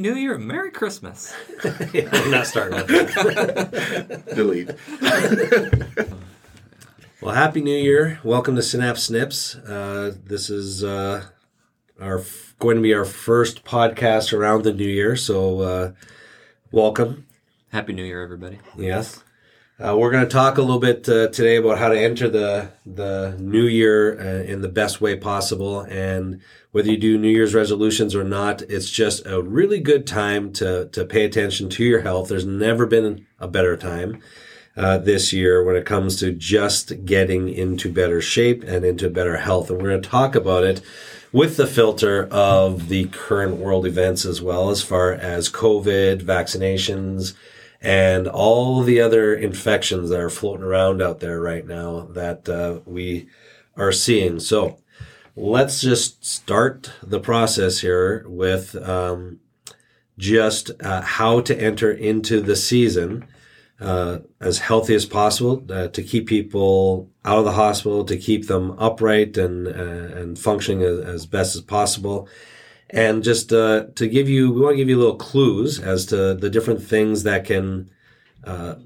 New Year Merry Christmas. I'm not starting with that. Delete. Well, Happy New Year. Welcome to Synapse Snips. Uh, this is uh, our going to be our first podcast around the new year, so uh, welcome. Happy New Year, everybody. Yes. Uh, we're going to talk a little bit uh, today about how to enter the the new year uh, in the best way possible, and whether you do New Year's resolutions or not, it's just a really good time to to pay attention to your health. There's never been a better time uh, this year when it comes to just getting into better shape and into better health, and we're going to talk about it with the filter of the current world events as well as far as COVID, vaccinations and all the other infections that are floating around out there right now that uh, we are seeing. So let's just start the process here with um, just uh, how to enter into the season uh, as healthy as possible uh, to keep people out of the hospital, to keep them upright and uh, and functioning as, as best as possible and just uh, to give you, we want to give you little clues as to the different things that can uh,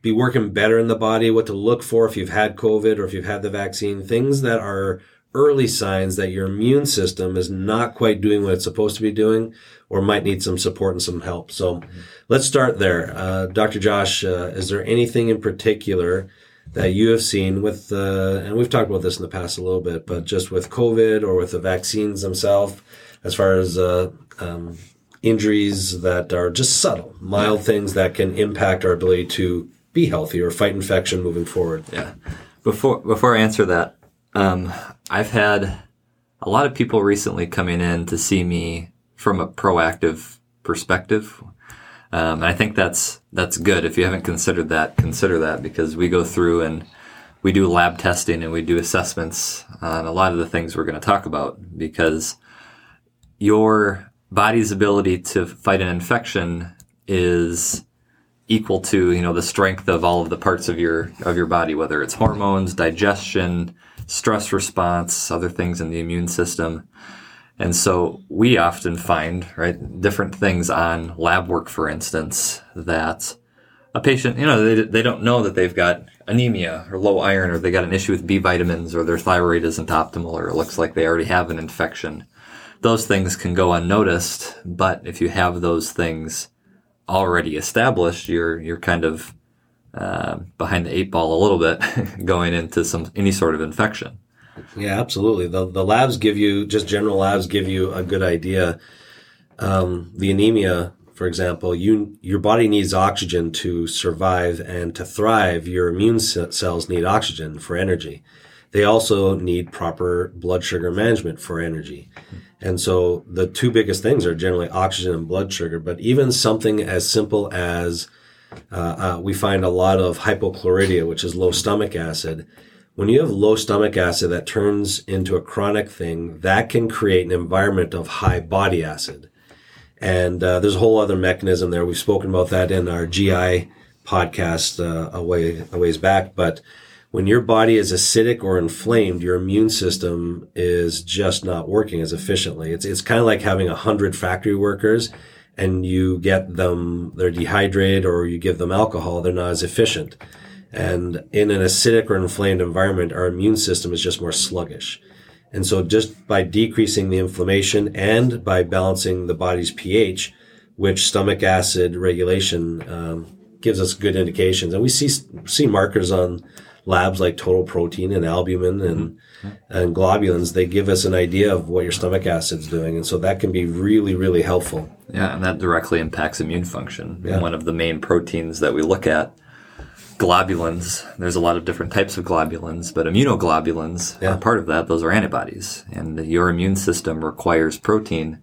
be working better in the body, what to look for if you've had COVID or if you've had the vaccine, things that are early signs that your immune system is not quite doing what it's supposed to be doing or might need some support and some help. So mm-hmm. let's start there. Uh, Dr. Josh, uh, is there anything in particular that you have seen with, uh, and we've talked about this in the past a little bit, but just with COVID or with the vaccines themselves, as far as uh, um, injuries that are just subtle, mild things that can impact our ability to be healthy or fight infection moving forward. Yeah. Before before I answer that, um, I've had a lot of people recently coming in to see me from a proactive perspective um, and I think that's that's good. If you haven't considered that, consider that because we go through and we do lab testing and we do assessments on a lot of the things we're going to talk about because your body's ability to fight an infection is equal to you know the strength of all of the parts of your of your body whether it's hormones digestion stress response other things in the immune system and so we often find, right, different things on lab work, for instance, that a patient, you know, they, they don't know that they've got anemia or low iron or they got an issue with B vitamins or their thyroid isn't optimal or it looks like they already have an infection. Those things can go unnoticed, but if you have those things already established, you're, you're kind of uh, behind the eight ball a little bit going into some any sort of infection. Yeah, absolutely. The the labs give you just general labs give you a good idea. Um, the anemia, for example, you your body needs oxygen to survive and to thrive. Your immune cells need oxygen for energy. They also need proper blood sugar management for energy. And so the two biggest things are generally oxygen and blood sugar. But even something as simple as uh, uh, we find a lot of hypochlorhydria, which is low stomach acid when you have low stomach acid that turns into a chronic thing, that can create an environment of high body acid. And uh, there's a whole other mechanism there. We've spoken about that in our GI podcast uh, a, way, a ways back. But when your body is acidic or inflamed, your immune system is just not working as efficiently. It's, it's kind of like having a hundred factory workers and you get them, they're dehydrated or you give them alcohol, they're not as efficient. And in an acidic or inflamed environment, our immune system is just more sluggish. And so just by decreasing the inflammation and by balancing the body's pH, which stomach acid regulation um, gives us good indications. And we see, see markers on labs like total protein and albumin and, mm-hmm. and globulins. They give us an idea of what your stomach acid's doing. And so that can be really, really helpful. Yeah. And that directly impacts immune function. Yeah. One of the main proteins that we look at globulins. There's a lot of different types of globulins, but immunoglobulins Yeah. are part of that. Those are antibodies, and your immune system requires protein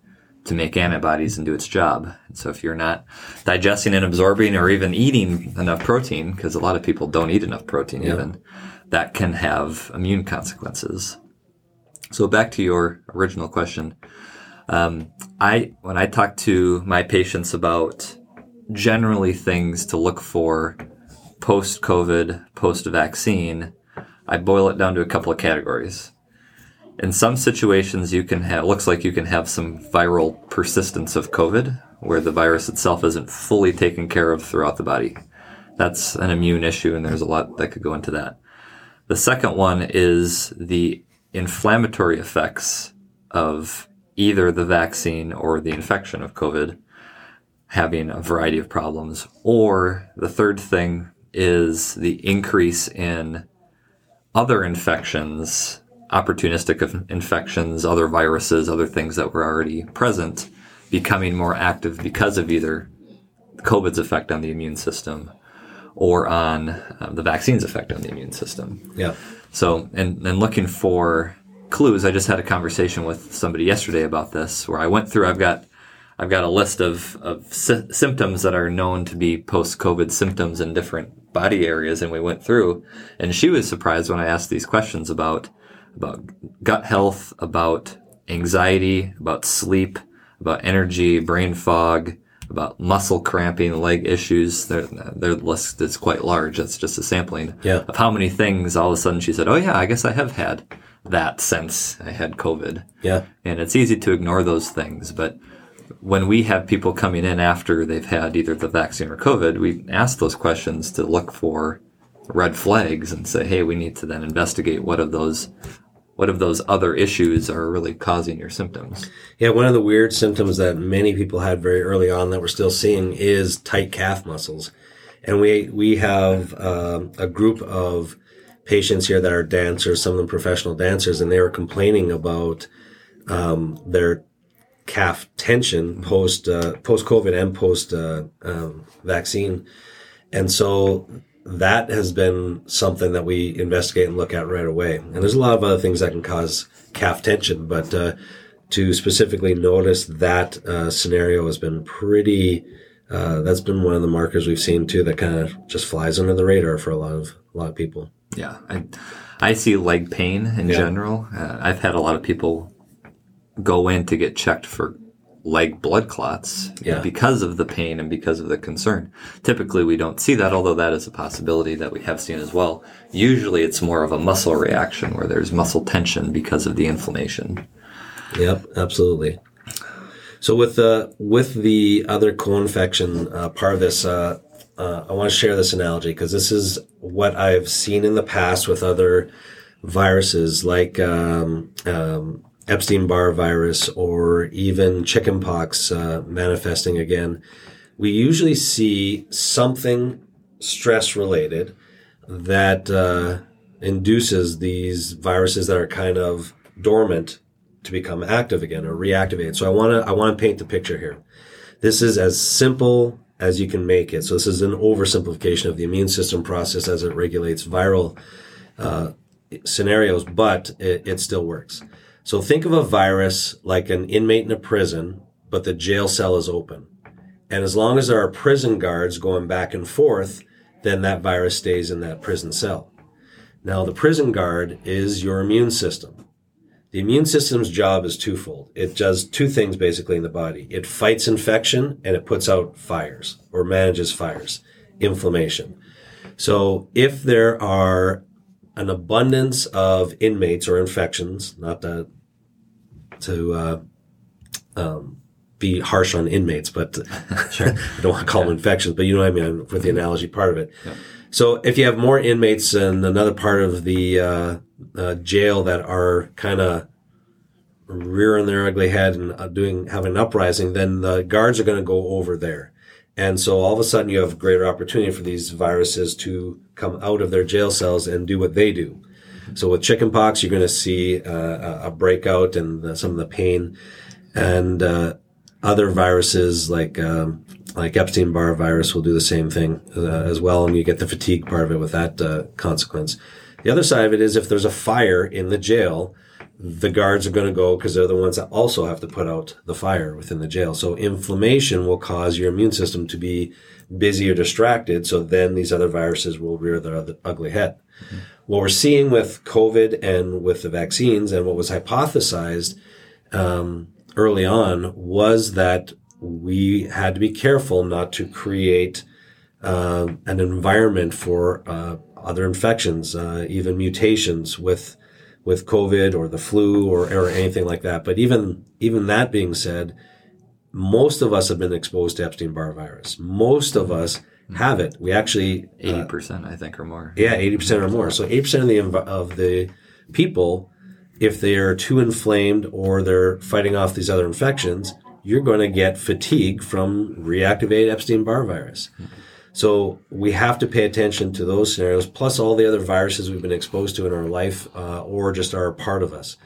to make antibodies and do its job. And so if you're not digesting and absorbing or even eating enough protein, because a lot of people don't eat enough protein even, that can have immune consequences. So back to your original question. Um, I, when I talk to my patients about generally things to look for post COVID, post vaccine, I boil it down to a couple of categories. In some situations, you can have, looks like you can have some viral persistence of COVID where the virus itself isn't fully taken care of throughout the body. That's an immune issue, and there's a lot that could go into that. The second one is the inflammatory effects of either the vaccine or the infection of COVID having a variety of problems. Or the third thing is the increase in other infections, opportunistic infections, other viruses, other things that were already present becoming more active because of either COVID's effect on the immune system or on um, the vaccine's effect on the immune system. Yeah. So, and, and looking for clues, I just had a conversation with somebody yesterday about this where I went through, I've got, I've got a list of, of sy- symptoms that are known to be post-COVID symptoms in different body areas. And we went through and she was surprised when I asked these questions about, about gut health, about anxiety, about sleep, about energy, brain fog, about muscle cramping, leg issues. Their, their list is quite large. That's just a sampling Yeah. of how many things all of a sudden she said, Oh yeah, I guess I have had that since I had COVID. Yeah. And it's easy to ignore those things. But when we have people coming in after they've had either the vaccine or COVID, we ask those questions to look for red flags and say, Hey, we need to then investigate what of those what of those other issues are really causing your symptoms. Yeah, one of the weird symptoms that many people had very early on that we're still seeing is tight calf muscles, and we we have um, a group of patients here that are dancers, some of them professional dancers, and they were complaining about um, their calf tension post uh, post COVID and post uh, um, vaccine, and so that has been something that we investigate and look at right away. And there's a lot of other things that can cause calf tension, but uh, to specifically notice that uh, scenario has been pretty. Uh, that's been one of the markers we've seen too that kind of just flies under the radar for a lot of a lot of people. Yeah, I, I see leg pain in Yeah. general. Uh, I've had a lot of people go in to get checked for leg blood clots Yeah. because of the pain and because of the concern. Typically, we don't see that, although that is a possibility that we have seen as well. Usually, it's more of a muscle reaction where there's muscle tension because of the inflammation. Yep, absolutely. So with the with the other co-infection uh, part of this, uh, uh, I want to share this analogy because this is what I've seen in the past with other viruses like um, um, Epstein-Barr virus or even chickenpox uh, manifesting again. We usually see something stress-related that uh, induces these viruses that are kind of dormant to become active again or reactivated. So I want to I want to paint the picture here. This is as simple as you can make it. So this is an oversimplification of the immune system process as it regulates viral uh, scenarios, but it, it still works. So think of a virus like an inmate in a prison, but the jail cell is open. And as long as there are prison guards going back and forth, then that virus stays in that prison cell. Now, the prison guard is your immune system. The immune system's job is twofold. It does two things basically in the body. It fights infection and it puts out fires or manages fires, inflammation. So if there are an abundance of inmates or infections, not to, to uh, um, be harsh on inmates, but I don't want to call them infections, but you know what I mean with the analogy part of it. So if you have more inmates in another part of the uh, uh, jail that are kind of rearing their ugly head and uh, doing having an uprising, then the guards are going to go over there. And so all of a sudden you have greater opportunity for these viruses to come out of their jail cells and do what they do. So with chickenpox, you're going to see uh, a- breakout and the, some of the pain, and uh, other viruses like um, like Epstein Barr virus will do the same thing uh, as well, and you get the fatigue part of it with that uh, consequence. The other side of it is if there's a fire in the jail, the guards are going to go because they're the ones that also have to put out the fire within the jail. So inflammation will cause your immune system to be busy or distracted. So then these other viruses will rear their ugly head. Mm-hmm. What we're seeing with COVID and with the vaccines and what was hypothesized um, early on was that we had to be careful not to create uh, an environment for uh, other infections, uh, even mutations with with COVID or the flu or, or anything like that. But even even that being said, most of us have been exposed to Epstein Barr virus. Most of us have it. We actually uh, eighty percent, I think, or more. Yeah, eighty percent or more. So eighty percent of the of the people, if they are too inflamed or they're fighting off these other infections, you're going to get fatigue from reactivated Epstein Barr virus. So we have to pay attention to those scenarios, plus all the other viruses we've been exposed to in our life uh, or just are a part of us.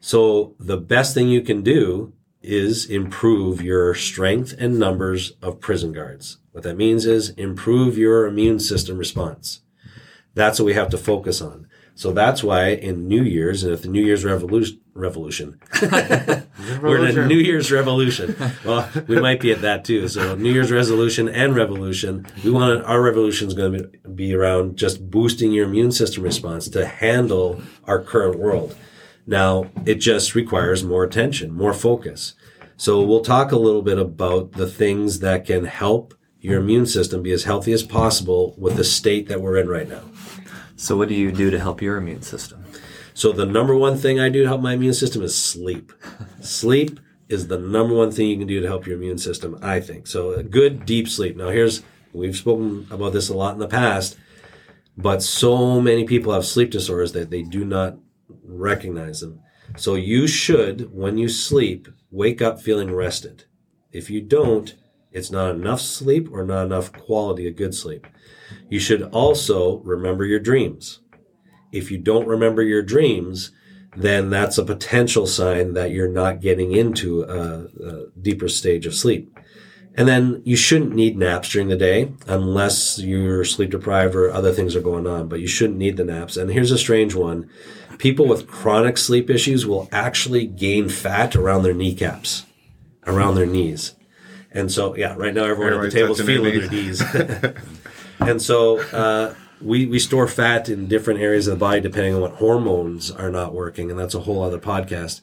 So the best thing you can do is improve your strength and numbers of prison guards. What that means is improve your immune system response. That's what we have to focus on. So that's why in New Year's and if the New Year's revolution, revolution, we're in a New Year's revolution. Well, we might be at that too. So New Year's resolution and revolution. We want our revolution is going to be around just boosting your immune system response to handle our current world. Now it just requires more attention, more focus. So we'll talk a little bit about the things that can help your immune system be as healthy as possible with the state that we're in right now. So, what do you do to help your immune system? So, the number one thing I do to help my immune system is sleep. sleep is the number one thing you can do to help your immune system, I think. So, a good deep sleep. Now, here's we've spoken about this a lot in the past, but so many people have sleep disorders that they do not recognize them. So, you should, when you sleep, wake up feeling rested. If you don't, it's not enough sleep or not enough quality of good sleep. You should also remember your dreams. If you don't remember your dreams, then that's a potential sign that you're not getting into a, a, deeper stage of sleep. And then you shouldn't need naps during the day unless you're sleep deprived or other things are going on, but you shouldn't need the naps. And here's a strange one. People with chronic sleep issues will actually gain fat around their kneecaps, around their knees. And so, yeah, right now everyone at the table is feeling their knees. and so uh, we we store fat in different areas of the body depending on what hormones are not working, and that's a whole other podcast.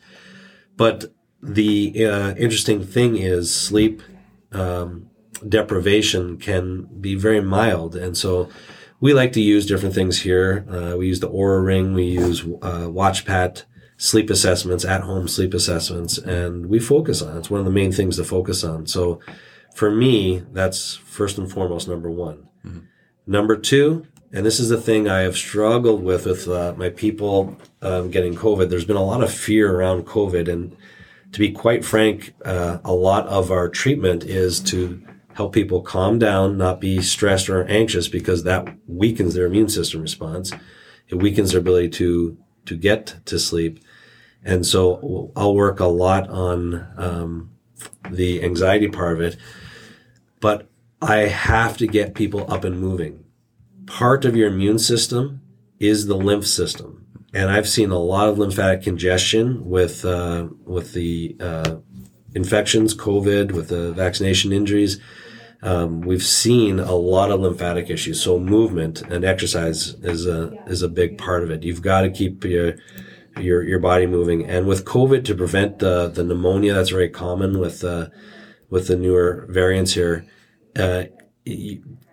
But the uh, interesting thing is sleep um, deprivation can be very mild, and so we like to use different things here. Uh, we use the Oura Ring, we use uh, WatchPat sleep assessments, at home sleep assessments, and we focus on it. It's one of the main things to focus on. So for me, that's first and foremost number one. Mm-hmm. Number two, and this is the thing I have struggled with with uh, my people um, getting COVID. There's been a lot of fear around COVID, and to be quite frank, uh, a lot of our treatment is to help people calm down, not be stressed or anxious, because that weakens their immune system response. It weakens their ability to to get to sleep, and so I'll work a lot on um, the anxiety part of it, but I have to get people up and moving. Part of your immune system is the lymph system. And I've seen a lot of lymphatic congestion with, uh, with the, uh, infections, COVID, with the vaccination injuries. Um, we've seen a lot of lymphatic issues. So movement and exercise is a, is a big part of it. You've got to keep your, your, your body moving. And with COVID to prevent the, the pneumonia that's very common with, uh, with the newer variants here, uh,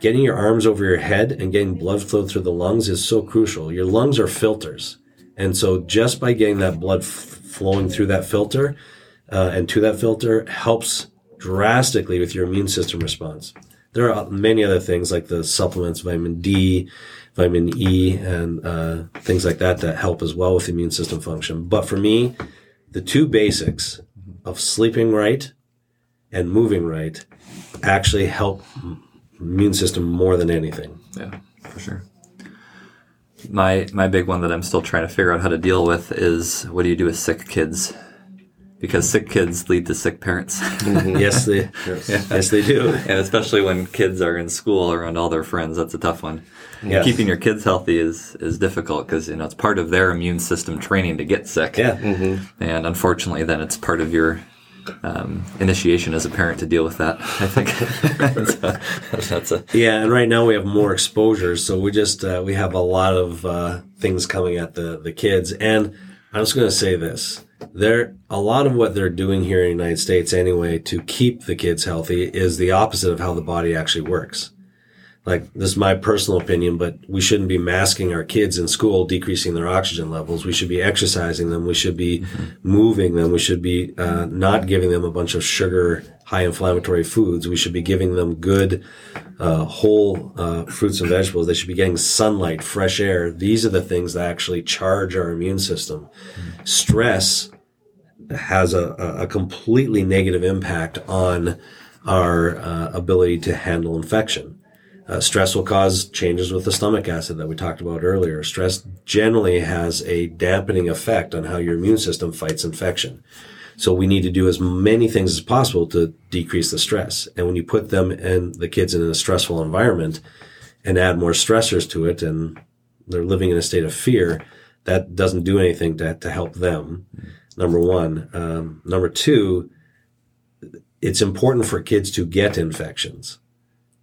getting your arms over your head and getting blood flow through the lungs is so crucial. Your lungs are filters. And so just by getting that blood f- flowing through that filter uh, and to that filter helps drastically with your immune system response. There are many other things like the supplements, vitamin D, vitamin E, and uh, things like that that help as well with immune system function. But for me, the two basics of sleeping right and moving right actually help immune system more than anything. Yeah, for sure. My my big one that I'm still trying to figure out how to deal with is what do you do with sick kids? because sick kids lead to sick parents. yes, they yes. they do. and especially when kids are in school around all their friends, that's a tough one. Yes. Keeping your kids healthy is is difficult because you know it's part of their immune system training to get sick. Yeah. And unfortunately, then it's part of your um, initiation as a parent to deal with that. I think so, that's a Yeah, and right now we have more exposures, so we just uh, we have a lot of uh, things coming at the the kids. And I'm just going to say this: there a lot of what they're doing here in the United States, anyway, to keep the kids healthy, is the opposite of how the body actually works. Like this is my personal opinion, but we shouldn't be masking our kids in school, decreasing their oxygen levels. We should be exercising them. We should be moving them. We should be uh, not giving them a bunch of sugar, high inflammatory foods. We should be giving them good, uh, whole uh, fruits and vegetables. They should be getting sunlight, fresh air. These are the things that actually charge our immune system. Stress has a, a completely negative impact on our uh, ability to handle infection. Uh, stress will cause changes with the stomach acid that we talked about earlier. Stress generally has a dampening effect on how your immune system fights infection. So we need to do as many things as possible to decrease the stress. And when you put them and the kids in a stressful environment and add more stressors to it and they're living in a state of fear, that doesn't do anything to, to help them. Number one. Um, number two, it's important for kids to get infections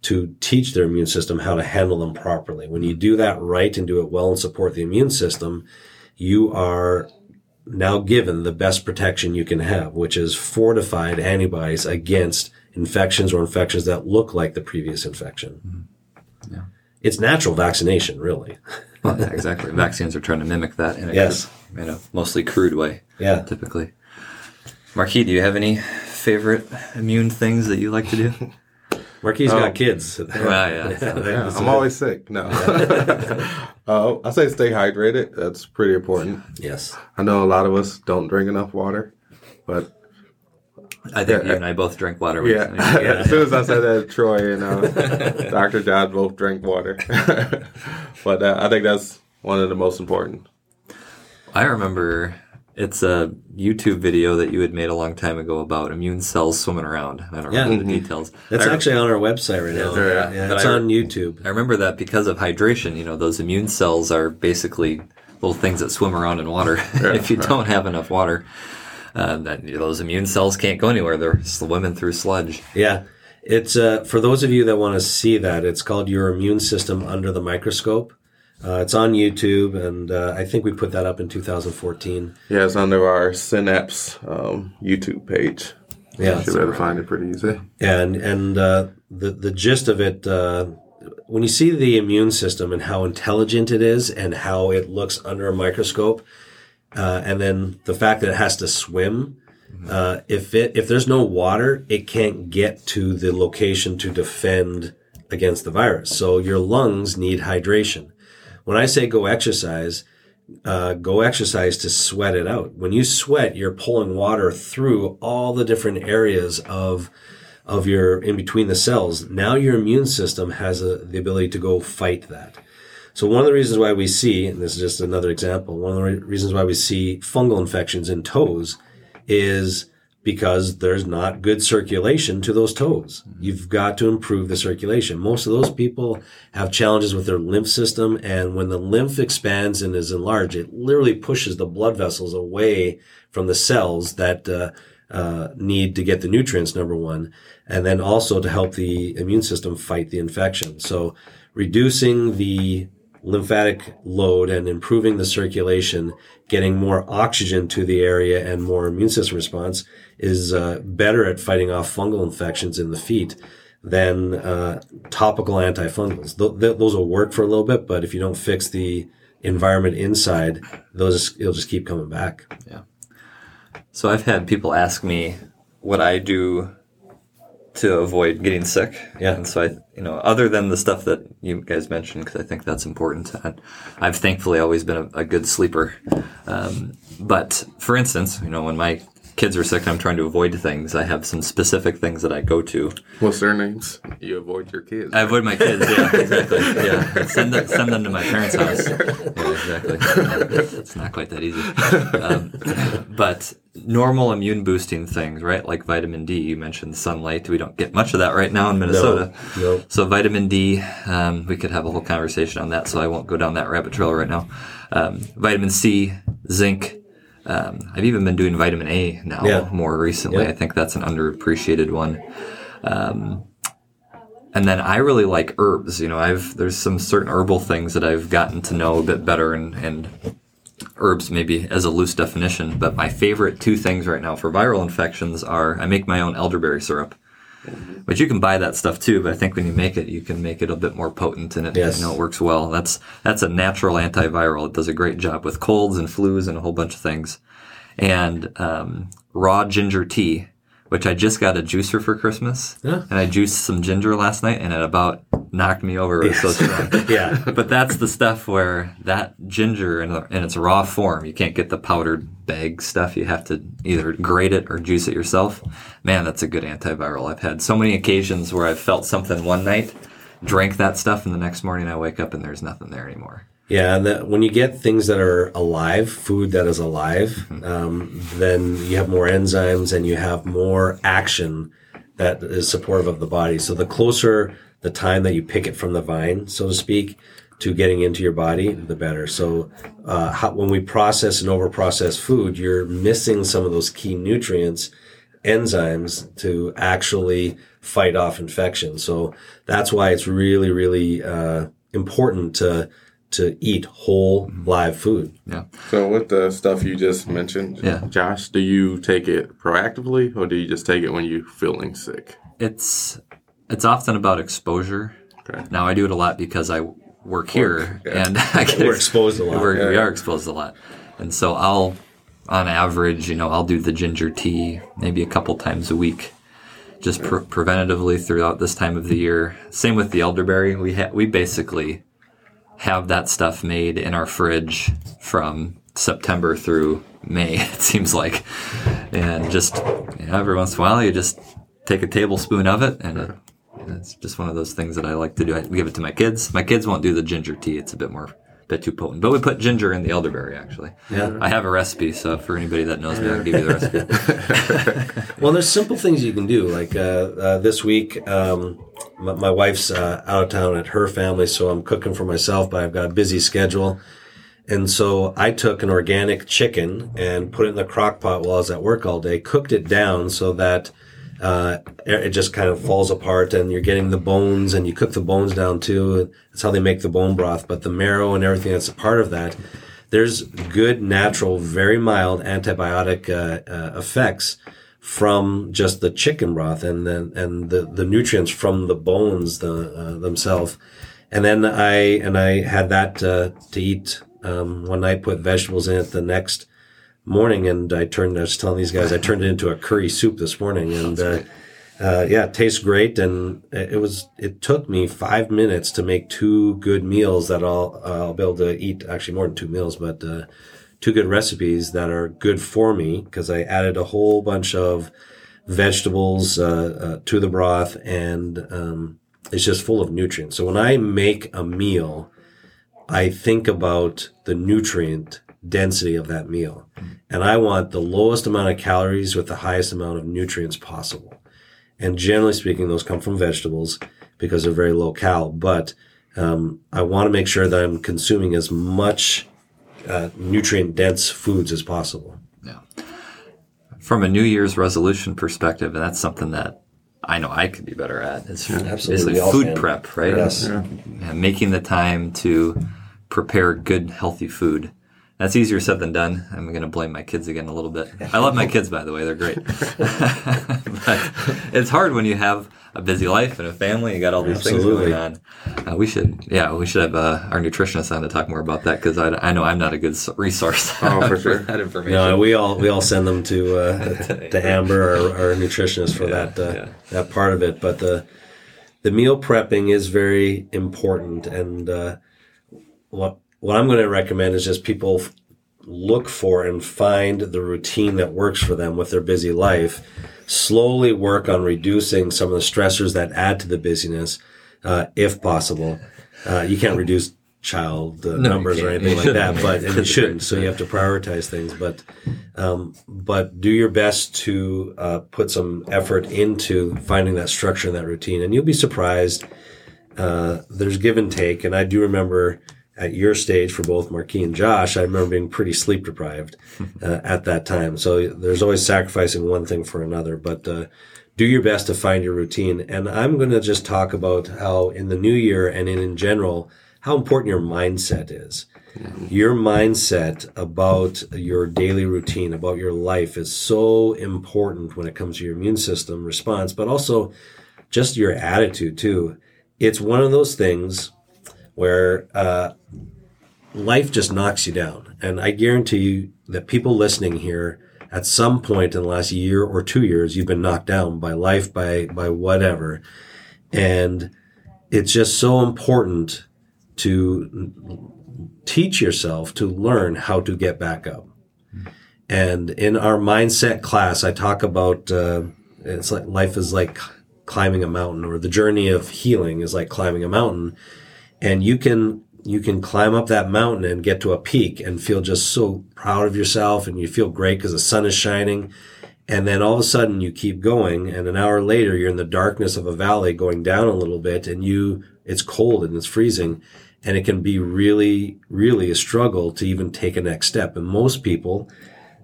to teach their immune system how to handle them properly. When you do that right and do it well and support the immune system, you are now given the best protection you can have, which is fortified antibodies against infections or infections that look like the previous infection. Hmm. Yeah. It's natural vaccination, really. well, exactly. Vaccines are trying to mimic that in a, Yes. in a mostly crude way. Yeah. typically. Marquis, do you have any favorite immune things that you like to do? Marquis Oh. got kids. Well, yeah. Yeah, I'm always sick. No. uh, I say stay hydrated. That's pretty important. yes. I know a lot of us don't drink enough water, but I think Yeah. you and I both drink water. yeah. recently. as soon as I said that, Troy and uh, Dr. John both drink water. but uh, I think that's one of the most important. I remember it's a YouTube video that you had made a long time ago about immune cells swimming around. I don't Yeah. remember the details. That's I, actually on our website right now. Yeah. Yeah, But it's I- on YouTube. I remember that because of hydration. You know, those immune cells are basically little things that swim around in water. if you right. don't have enough water, uh, that those immune cells can't go anywhere. They're swimming through sludge. Yeah. It's uh, for those of you that want to see that. It's called Your Immune System Under the Microscope. Uh, it's on YouTube, and uh, I think we put that up in 2014. Yeah, it's under our Synapse um, YouTube page. Yeah. You should be able to find it pretty easy. and and uh, the the gist of it uh, when you see the immune system and how intelligent it is and how it looks under a microscope uh, and then the fact that it has to swim uh, if it if there's no water it can't get to the location to defend against the virus so your lungs need hydration when i say go exercise uh, go exercise to sweat it out. When you sweat, you're pulling water through all the different areas of of your in between the cells. Now your immune system has a, the ability to go fight that. So one of the reasons why we see, and this is just another example, one of the re- reasons why we see fungal infections in toes is because there's not good circulation to those toes. You've got to improve the circulation. Most of those people have challenges with their lymph system. And when the lymph expands and is enlarged, it literally pushes the blood vessels away from the cells that, uh, uh, need to get the nutrients, number one, and then also to help the immune system fight the infection. So reducing the lymphatic load and improving the circulation, getting more oxygen to the area and more immune system response is uh, better at fighting off fungal infections in the feet than uh, topical antifungals. Th- th- those will work for a little bit, but if you don't fix the environment inside, those it'll just keep coming back. Yeah. So I've had people ask me what I do to avoid getting sick. Yeah. And so I, you know, other than the stuff that you guys mentioned, because I think that's important. I, I've thankfully always been a, a good sleeper. Um, but for instance, you know, when my kids are sick and I'm trying to avoid things, I have some specific things that I go to. What's their names? You avoid your kids. I avoid my kids. Yeah, exactly. Yeah, send them, send them to my parents' house. Yeah, exactly. It's not quite that easy. Um, but normal immune boosting things, right? Like vitamin D. You mentioned sunlight. We don't get much of that right now in Minnesota. No, no. So vitamin D, um, we could have a whole conversation on that. So I won't go down that rabbit trail right now. Um, vitamin C, zinc. Um, I've even been doing vitamin A now Yeah. more recently. Yeah. I think that's an underappreciated one. Um, and then I really like herbs. You know, I've there's some certain herbal things that I've gotten to know a bit better, and, and herbs maybe as a loose definition. But my favorite two things right now for viral infections are I make my own elderberry syrup, but you can buy that stuff too. But I think when you make it, you can make it a bit more potent, and it Yes. you know it works well. That's that's a natural antiviral. It does a great job with colds and flus and a whole bunch of things. And um, raw ginger tea, which I just got a juicer for Christmas, Yeah. and I juiced some ginger last night, and it about knocked me over. It was so strong. Yeah. but that's the stuff where that ginger in, in its raw form, you can't get the powdered bag stuff. You have to either grate it or juice it yourself. Man, that's a good antiviral. I've had so many occasions where I've felt something one night, drank that stuff, and the next morning I wake up and there's nothing there anymore. Yeah, and that when you get things that are alive, food that is alive, um, then you have more enzymes and you have more action that is supportive of the body. So the closer the time that you pick it from the vine, so to speak, to getting into your body, the better. So uh, how, when we process and overprocess food, you're missing some of those key nutrients, enzymes to actually fight off infection. So that's why it's really, really uh, important to to eat whole live food. Yeah. So with the stuff you just mentioned, Yeah. Josh, do you take it proactively or do you just take it when you're feeling sick? It's it's often about exposure. Okay. Now I do it a lot because I work here yeah. and I get We're exposed a lot. We're, We are exposed a lot, and so I'll, on average, you know, I'll do the ginger tea maybe a couple times a week, just pre- preventatively throughout this time of the year. Same with the elderberry. We ha- we basically have that stuff made in our fridge from September through May. It seems like, and just you know, every once in a while, you just take a tablespoon of it, and it, and it's just one of those things that I like to do. I give it to my kids. My kids won't do the ginger tea; it's a bit more, bit too potent. But we put ginger in the elderberry. Actually, Yeah. I have a recipe. So for anybody that knows me, I'll give you the recipe. Well, there's simple things you can do. Like uh, uh, this week, um, my, my wife's uh, out of town at her family, so I'm cooking for myself, but I've got a busy schedule. And so I took an organic chicken and put it in the crock pot while I was at work all day, cooked it down so that uh, it just kind of falls apart and you're getting the bones and you cook the bones down too. That's how they make the bone broth, but the marrow and everything that's a part of that. There's good, natural, very mild antibiotic uh, uh, effects from just the chicken broth and then and the, the nutrients from the bones the, uh, themselves. And then I and I had that uh, to eat um, one night. Put vegetables in it the next morning, and I turned. I was telling these guys I turned it into a curry soup this morning, and uh, uh, yeah, it tastes great. And it was. It took me five minutes to make two good meals that I'll I'll be able to eat. Actually, more than two meals, but uh, two good recipes that are good for me because I added a whole bunch of vegetables uh, uh, to the broth, and um, it's just full of nutrients. So when I make a meal, I think about the nutrient density of that meal, and I want the lowest amount of calories with the highest amount of nutrients possible. And generally speaking, those come from vegetables because they're very low cal. But um, I want to make sure that I'm consuming as much uh, nutrient dense foods as possible. Yeah. From a New Year's resolution perspective, and that's something that I know I could be better at. It's Absolutely, basically we food can. prep, right? Yes. Yeah, making the time to prepare good, healthy food. That's easier said than done. I'm going to blame my kids again a little bit. I love my kids, by the way; they're great. but it's hard when you have a busy life and a family. You got all these Absolutely. things going on. Uh, we should, yeah, we should have uh, our nutritionist on to talk more about that because I, I know I'm not a good resource Oh, for sure. that information. No, we all we all send them to uh, to Amber, our, our nutritionist, for that uh, yeah. that part of it. But the the meal prepping is very important, and uh, what what I'm going to recommend is just people look for and find the routine that works for them with their busy life. Slowly work on reducing some of the stressors that add to the busyness, uh, if possible. Uh, you can't reduce child uh, No, numbers or anything like that, but and you shouldn't. So you have to prioritize things, but um, but do your best to uh, put some effort into finding that structure and that routine, and you'll be surprised. Uh, there's give and take, and I do remember at your stage for both Marquis and Josh, I remember being pretty sleep deprived uh, at that time. So there's always sacrificing one thing for another, but uh, do your best to find your routine. And I'm going to just talk about how in the new year and in, in general, how important your mindset is. Your mindset about your daily routine, about your life is so important when it comes to your immune system response, but also just your attitude too. It's one of those things where uh, life just knocks you down. And I guarantee you that people listening here, at some point in the last year or two years, you've been knocked down by life, by by whatever, and it's just so important to teach yourself to learn how to get back up. And in our mindset class, I talk about uh, it's like life is like climbing a mountain, or the journey of healing is like climbing a mountain and you can you can climb up that mountain and get to a peak and feel just so proud of yourself and you feel great because the sun is shining. And then all of a sudden you keep going and an hour later you're in the darkness of a valley going down a little bit and you it's cold and it's freezing. And it can be really really a struggle to even take a next step. And most people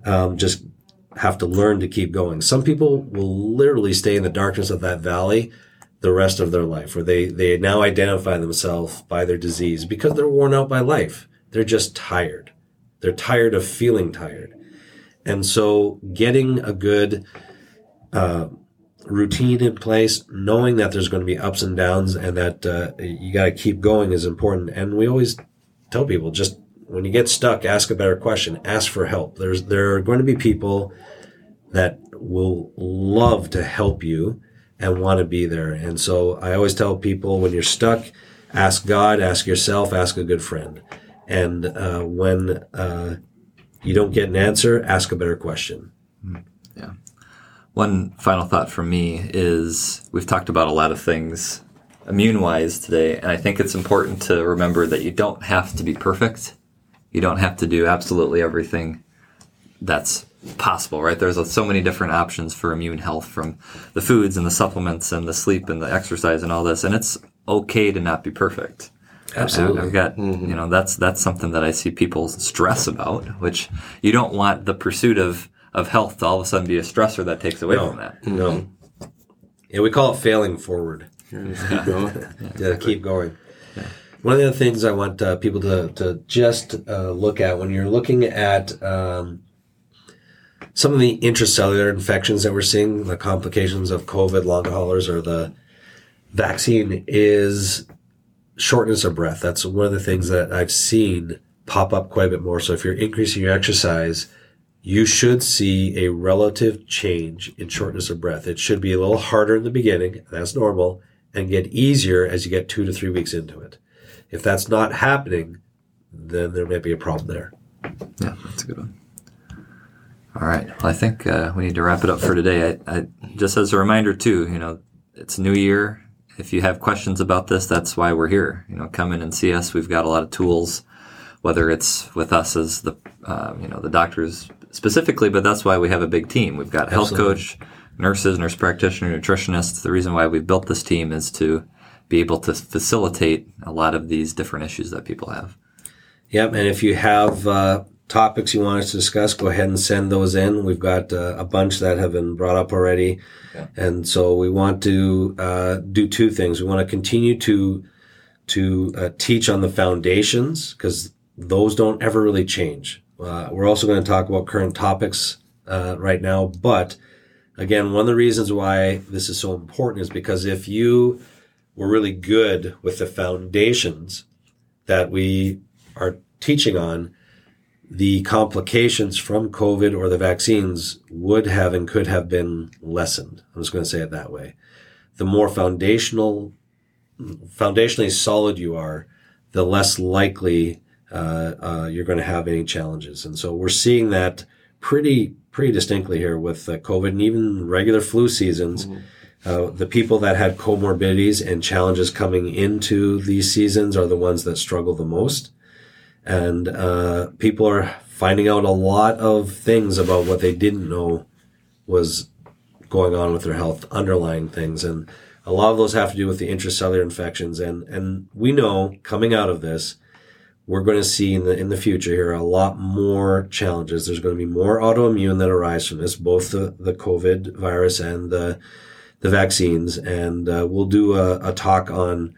um, just have to learn to keep going. Some people will literally stay in the darkness of that valley the rest of their life, where they, they now identify themselves by their disease because they're worn out by life. They're just tired. They're tired of feeling tired. And so getting a good uh, routine in place, knowing that there's going to be ups and downs and that uh, you got to keep going is important. And we always tell people just when you get stuck, ask a better question, ask for help. There's, there are going to be people that will love to help you and want to be there. And so I always tell people when you're stuck, ask God, ask yourself, ask a good friend. And uh, when uh, you don't get an answer, ask a better question. Yeah. One final thought from me is we've talked about a lot of things immune wise today, and I think it's important to remember that you don't have to be perfect. You don't have to do absolutely everything that's possible, right? There's so many different options for immune health from the foods and the supplements and the sleep and the exercise and all this, and it's okay to not be perfect. Absolutely. I've got, you know, that's that's something that I see people stress about, which you don't want the pursuit of of health to all of a sudden be a stressor that takes away No. from that. No. Yeah, we call it failing forward. Just keep going. to keep going. One of the other things I want uh, people to, to just uh, look at when you're looking at um, some of the intracellular infections that we're seeing, the complications of COVID, long haulers, or the vaccine is shortness of breath. That's one of the things that I've seen pop up quite a bit more. So if you're increasing your exercise, you should see a relative change in shortness of breath. It should be a little harder in the beginning. That's normal and get easier as you get two to three weeks into it. If that's not happening, then there may be a problem there. Yeah, that's a good one. All right. Well, I think uh, we need to wrap it up for today. I, I, just as a reminder, too, you know, it's New Year. If you have questions about this, that's why we're here. You know, come in and see us. We've got a lot of tools, whether it's with us as the, uh, you know, the doctors specifically, but that's why we have a big team. We've got health Absolutely. coach, nurses, nurse practitioner, nutritionists. The reason why we've built this team is to be able to facilitate a lot of these different issues that people have. Yep. And if you have uh, topics you want us to discuss, go ahead and send those in. We've got uh, a bunch that have been brought up already. And so we want to uh, do two things. We want to continue to to uh, teach on the foundations because those don't ever really change. Uh, we're also going to talk about current topics uh, right now, but again, one of the reasons why this is so important is because if you were really good with the foundations that we are teaching on, the complications from COVID or the vaccines would have and could have been lessened. I'm just going to say it that way. The more foundational, foundationally solid you are, the less likely uh, uh, you're going to have any challenges. And so we're seeing that pretty pretty distinctly here with uh, COVID and even regular flu seasons. uh, the people that had comorbidities and challenges coming into these seasons are the ones that struggle the most. And uh, people are finding out a lot of things about what they didn't know was going on with their health, underlying things. And a lot of those have to do with the intracellular infections. And, and we know coming out of this, we're going to see in the in the future here a lot more challenges. There's going to be more autoimmune that arise from this, both the, the COVID virus and the the vaccines. And uh, we'll do a, a talk on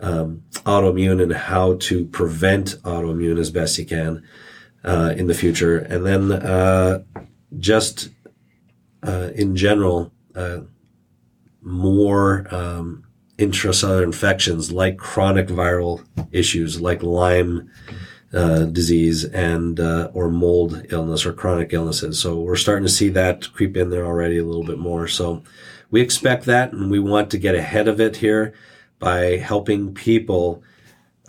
um, autoimmune and how to prevent autoimmune as best you can uh, in the future. And then uh, just uh, in general, uh, more um, intracellular infections like chronic viral issues like Lyme uh, disease and uh, or mold illness or chronic illnesses. So we're starting to see that creep in there already a little bit more. So we expect that, and we want to get ahead of it here by helping people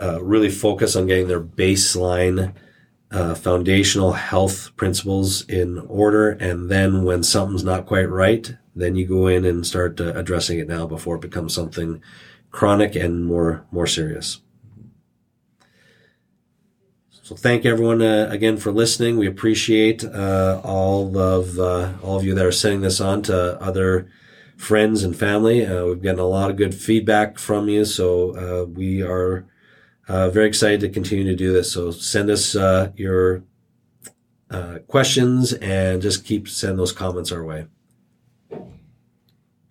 uh, really focus on getting their baseline. Uh, foundational health principles in order, and then when something's not quite right, then you go in and start uh, addressing it now before it becomes something chronic and more more serious. So thank everyone uh, again for listening. We appreciate uh, all of uh, all of you that are sending this on to other friends and family. Uh, we've gotten a lot of good feedback from you, so uh, we are very excited to continue to do this. So send us your questions and just keep sending those comments our way.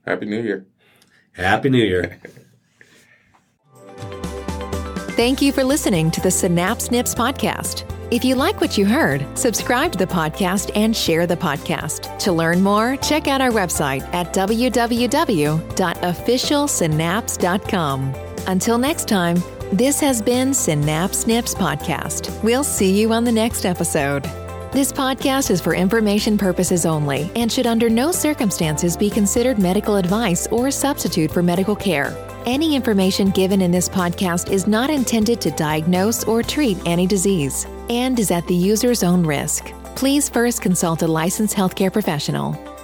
Happy New Year. Happy New Year. Thank you for listening to the Synapse Snips podcast. If you like what you heard, subscribe to the podcast and share the podcast. To learn more, check out our website at www.officialsynapse.com. Until next time, this has been Synapse Snips Podcast. We'll see you on the next episode. This podcast is for information purposes only and should under no circumstances be considered medical advice or substitute for medical care. Any information given in this podcast is not intended to diagnose or treat any disease and is at the user's own risk. Please first consult a licensed healthcare professional.